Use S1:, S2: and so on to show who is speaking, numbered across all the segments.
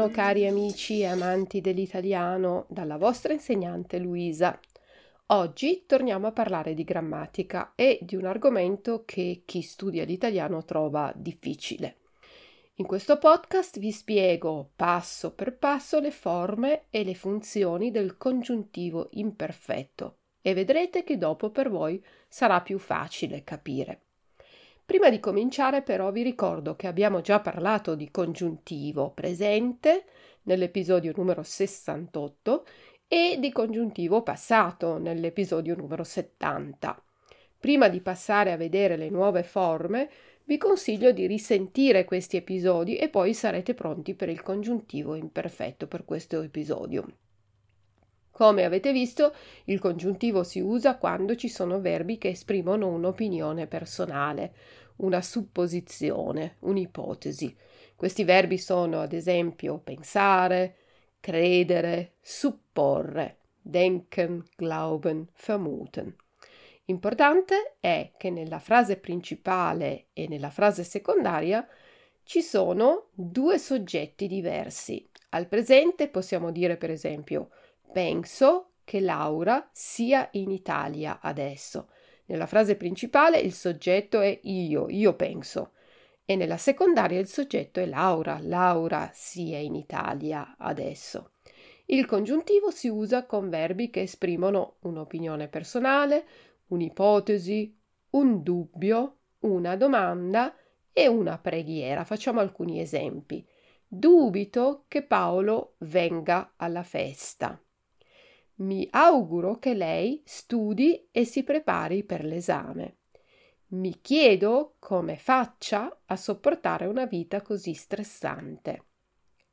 S1: Buongiorno cari amici e amanti dell'italiano dalla vostra insegnante Luisa. Oggi torniamo a parlare di grammatica e di un argomento che chi studia l'italiano trova difficile. In questo podcast vi spiego passo per passo le forme e le funzioni del congiuntivo imperfetto e vedrete che dopo per voi sarà più facile capire. Prima di cominciare però vi ricordo che abbiamo già parlato di congiuntivo presente nell'episodio numero 68 e di congiuntivo passato nell'episodio numero 70. Prima di passare a vedere le nuove forme, vi consiglio di risentire questi episodi e poi sarete pronti per il congiuntivo imperfetto per questo episodio. Come avete visto, il congiuntivo si usa quando ci sono verbi che esprimono un'opinione personale, una supposizione, un'ipotesi. Questi verbi sono ad esempio pensare, credere, supporre, denken, glauben, vermuten. Importante è che nella frase principale e nella frase secondaria ci sono due soggetti diversi. Al presente possiamo dire per esempio penso che Laura sia in Italia adesso. Nella frase principale il soggetto è io, io penso, e nella secondaria il soggetto è Laura, Laura sia in Italia adesso. Il congiuntivo si usa con verbi che esprimono un'opinione personale, un'ipotesi, un dubbio, una domanda e una preghiera. Facciamo alcuni esempi. Dubito che Paolo venga alla festa. Mi auguro che lei studi e si prepari per l'esame. Mi chiedo come faccia a sopportare una vita così stressante.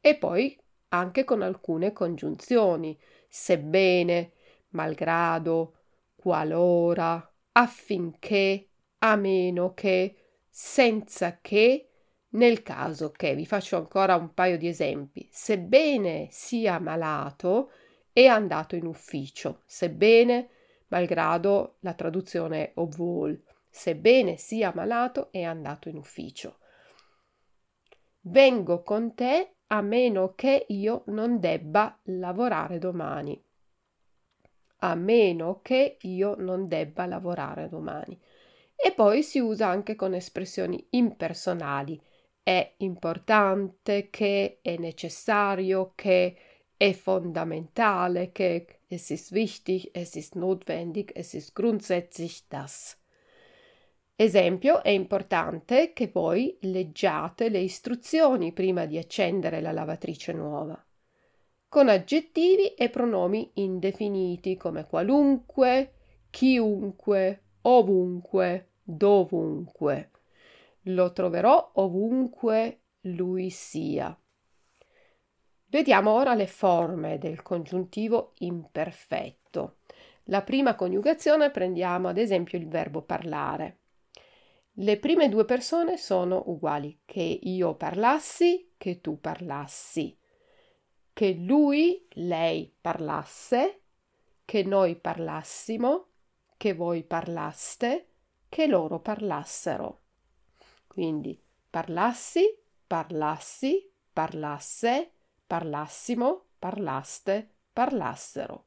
S1: E poi anche con alcune congiunzioni, sebbene, malgrado, qualora, affinché, a meno che, senza che, nel caso che. Vi faccio ancora un paio di esempi. Sebbene sia malato, è andato in ufficio, sebbene, malgrado la traduzione obvol, sebbene sia malato, è andato in ufficio. Vengo con te a meno che io non debba lavorare domani. A meno che io non debba lavorare domani. E poi si usa anche con espressioni impersonali. È importante che, è necessario che, fondamentale che es ist wichtig, es ist notwendig, es ist grundsätzlich das. Esempio, è importante che voi leggiate le istruzioni prima di accendere la lavatrice nuova, con aggettivi e pronomi indefiniti come qualunque, chiunque, ovunque, dovunque. Lo troverò ovunque lui sia. Vediamo ora le forme del congiuntivo imperfetto. La prima coniugazione prendiamo ad esempio il verbo parlare. Le prime due persone sono uguali, che io parlassi, che tu parlassi, che lui, lei parlasse, che noi parlassimo, che voi parlaste, che loro parlassero. Quindi parlassi, parlassi, parlasse, parlassimo, parlaste, parlassero.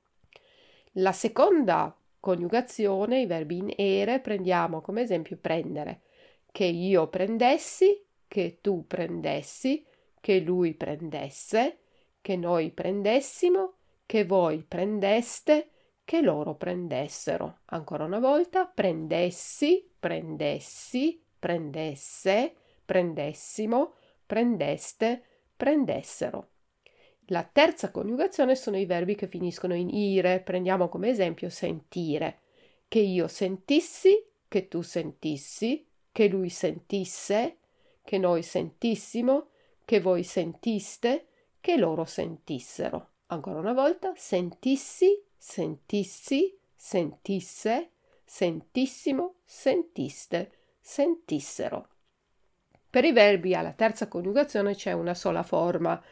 S1: La seconda coniugazione, i verbi in ere, prendiamo come esempio prendere, che io prendessi, che tu prendessi, che lui prendesse, che noi prendessimo, che voi prendeste, che loro prendessero. Ancora una volta, prendessi, prendessi, prendesse, prendessimo, prendeste, prendessero. La terza coniugazione sono i verbi che finiscono in ire. Prendiamo come esempio sentire. Che io sentissi, che tu sentissi, che lui sentisse, che noi sentissimo, che voi sentiste, che loro sentissero. Ancora una volta, sentissi, sentissi, sentisse, sentissimo, sentiste, sentissero. Per i verbi alla terza coniugazione c'è una sola forma.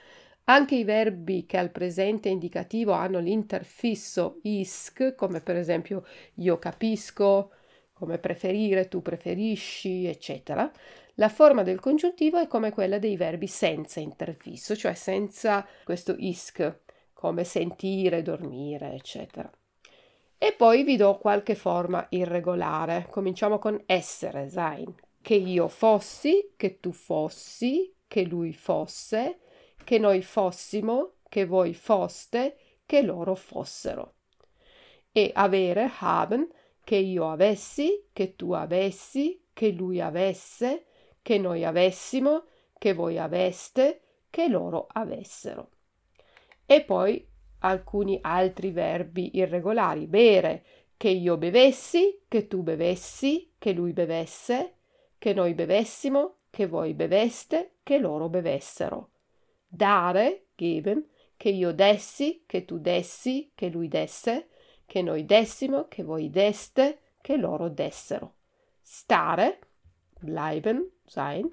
S1: Anche i verbi che al presente indicativo hanno l'interfisso isc, come per esempio io capisco, come preferire, tu preferisci, eccetera, La forma del congiuntivo è come quella dei verbi senza interfisso, cioè senza questo isk, come sentire, dormire, eccetera. E poi vi do qualche forma irregolare. Cominciamo con essere, sein. Che io fossi, che tu fossi, che lui fosse, che noi fossimo, che voi foste, che loro fossero. E avere, haben, che io avessi, che tu avessi, che lui avesse, che noi avessimo, che voi aveste, che loro avessero. E poi alcuni altri verbi irregolari. Bere, che io bevessi, che tu bevessi, che lui bevesse, che noi bevessimo, che voi beveste, che loro bevessero. Dare, geben, che io dessi, che tu dessi, che lui desse, che noi dessimo, che voi deste, che loro dessero. Stare, bleiben, sein,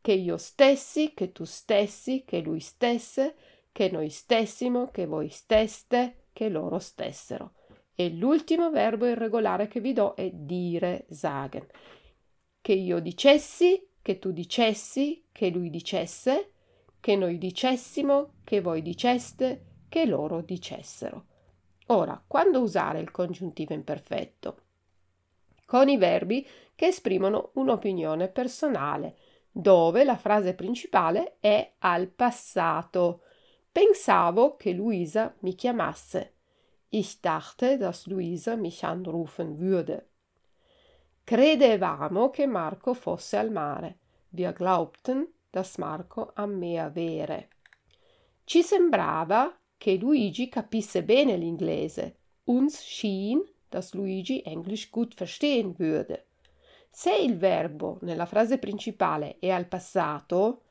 S1: che io stessi, che tu stessi, che lui stesse, che noi stessimo, che voi steste, che loro stessero. E l'ultimo verbo irregolare che vi do è dire, sagen. Che io dicessi, che tu dicessi, che lui dicesse, che noi dicessimo, che voi diceste, che loro dicessero. Ora, quando usare il congiuntivo imperfetto? Con i verbi che esprimono un'opinione personale, dove la frase principale è al passato. Pensavo che Luisa mi chiamasse. Ich dachte, dass Luisa mich anrufen würde. Credevamo che Marco fosse al mare. Wir glaubten, dass Marco am Meer wäre. Ci sembrava che Luigi capisse bene l'inglese. Uns schien, dass Luigi Englisch gut verstehen würde. Se il verbo nella frase principale è al passato,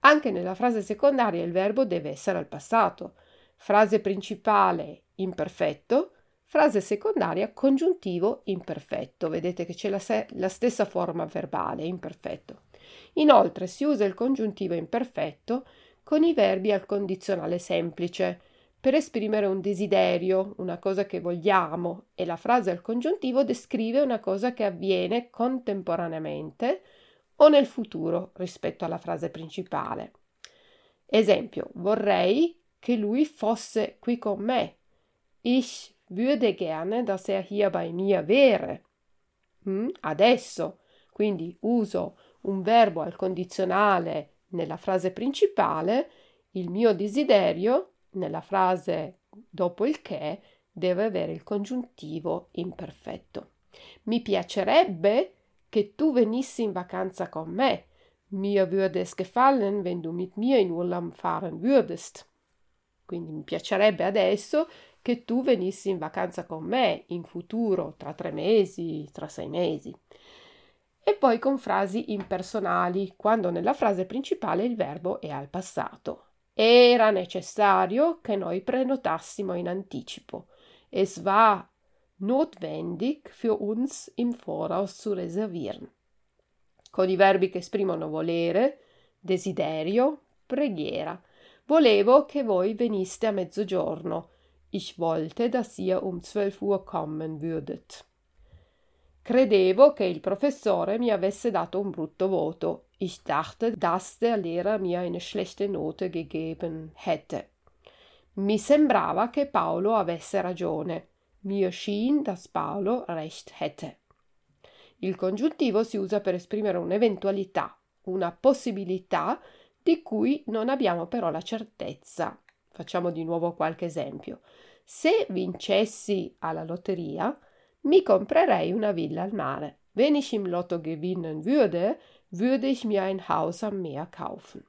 S1: anche nella frase secondaria il verbo deve essere al passato. Frase principale imperfetto, frase secondaria congiuntivo imperfetto. Vedete che c'è la, se- la stessa forma verbale, imperfetto. Inoltre si usa il congiuntivo imperfetto con i verbi al condizionale semplice per esprimere un desiderio, una cosa che vogliamo, e la frase al congiuntivo descrive una cosa che avviene contemporaneamente o nel futuro rispetto alla frase principale. Esempio, vorrei che lui fosse qui con me. Ich würde gerne, dass er hier bei mir wäre. Mm? Adesso, quindi uso un verbo al condizionale nella frase principale, il mio desiderio nella frase dopo il che deve avere il congiuntivo imperfetto. Mi piacerebbe che tu venissi in vacanza con me. Mir würde es gefallen, wenn du mit mir in Urlaub fahren würdest. Quindi mi piacerebbe adesso che tu venissi in vacanza con me in futuro, tra tre mesi, tra sei mesi. E poi con frasi impersonali, quando nella frase principale il verbo è al passato. Era necessario che noi prenotassimo in anticipo. Es war notwendig für uns im Voraus zu reservieren. Con i verbi che esprimono volere, desiderio, preghiera. Volevo che voi veniste a mezzogiorno. Ich wollte, dass ihr um zwölf Uhr kommen würdet. Credevo che il professore mi avesse dato un brutto voto. Ich dachte, dass der Lehrer mir eine schlechte Note gegeben hätte. Mi sembrava che Paolo avesse ragione. Mir schien, dass Paolo recht hätte. Il congiuntivo si usa per esprimere un'eventualità, una possibilità di cui non abbiamo però la certezza. Facciamo di nuovo qualche esempio. Se vincessi alla lotteria, mi comprerei una villa al mare. Wenn ich im Lotto gewinnen würde, würde ich mir ein Haus am Meer kaufen.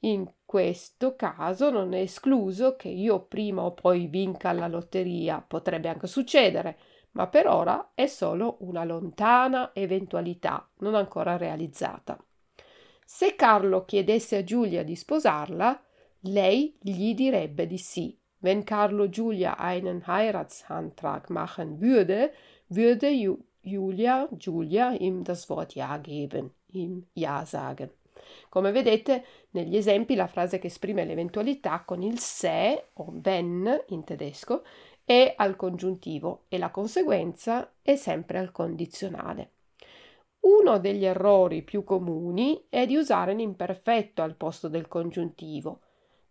S1: In questo caso non è escluso che io prima o poi vinca alla lotteria, potrebbe anche succedere, ma per ora è solo una lontana eventualità non ancora realizzata. Se Carlo chiedesse a Giulia di sposarla, lei gli direbbe di sì. Wenn Carlo Giulia einen Heiratsantrag machen würde, würde Julia, Giulia ihm das Wort Ja geben, ihm Ja sagen. Come vedete, negli esempi la frase che esprime l'eventualità con il se o wenn in tedesco è al congiuntivo e la conseguenza è sempre al condizionale. Uno degli errori più comuni è di usare l'imperfetto al posto del congiuntivo.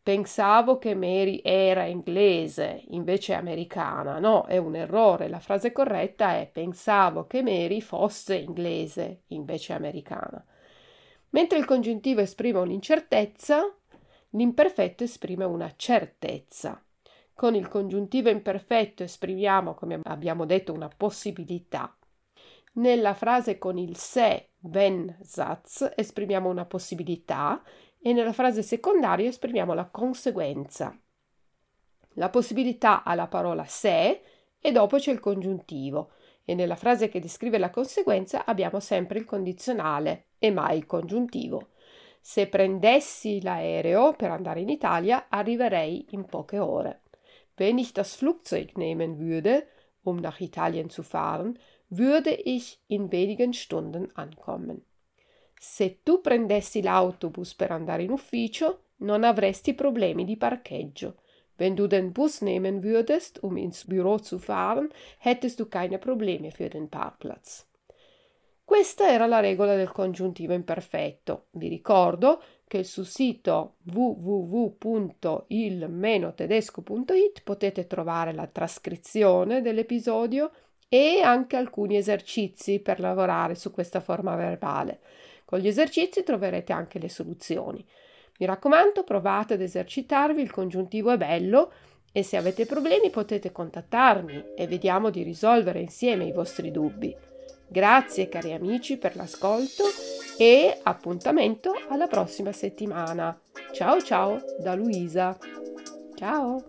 S1: Pensavo che Mary era inglese, invece americana. No, è un errore. La frase corretta è pensavo che Mary fosse inglese, invece americana. Mentre il congiuntivo esprime un'incertezza, l'imperfetto esprime una certezza. Con il congiuntivo imperfetto esprimiamo, come abbiamo detto, una possibilità. Nella frase con il se, wenn Satz esprimiamo una possibilità e nella frase secondaria esprimiamo la conseguenza. La possibilità ha la parola se e dopo c'è il congiuntivo e nella frase che descrive la conseguenza abbiamo sempre il condizionale e mai il congiuntivo. Se prendessi l'aereo per andare in Italia arriverei in poche ore. Wenn ich das Flugzeug nehmen würde, um nach Italien zu fahren, würde ich in wenigen Stunden ankommen. Se tu prendessi l'autobus per andare in ufficio, non avresti problemi di parcheggio. Wenn du den Bus nehmen würdest, um ins Büro zu fahren, hättest du keine Probleme für den Parkplatz. Questa era la regola del congiuntivo imperfetto. Vi ricordo che sul sito www.il-tedesco.it potete trovare la trascrizione dell'episodio e anche alcuni esercizi per lavorare su questa forma verbale. Con gli esercizi troverete anche le soluzioni. Mi raccomando, provate ad esercitarvi, il congiuntivo è bello e se avete problemi potete contattarmi e vediamo di risolvere insieme i vostri dubbi. Grazie cari amici per l'ascolto e appuntamento alla prossima settimana. Ciao ciao da Luisa. Ciao.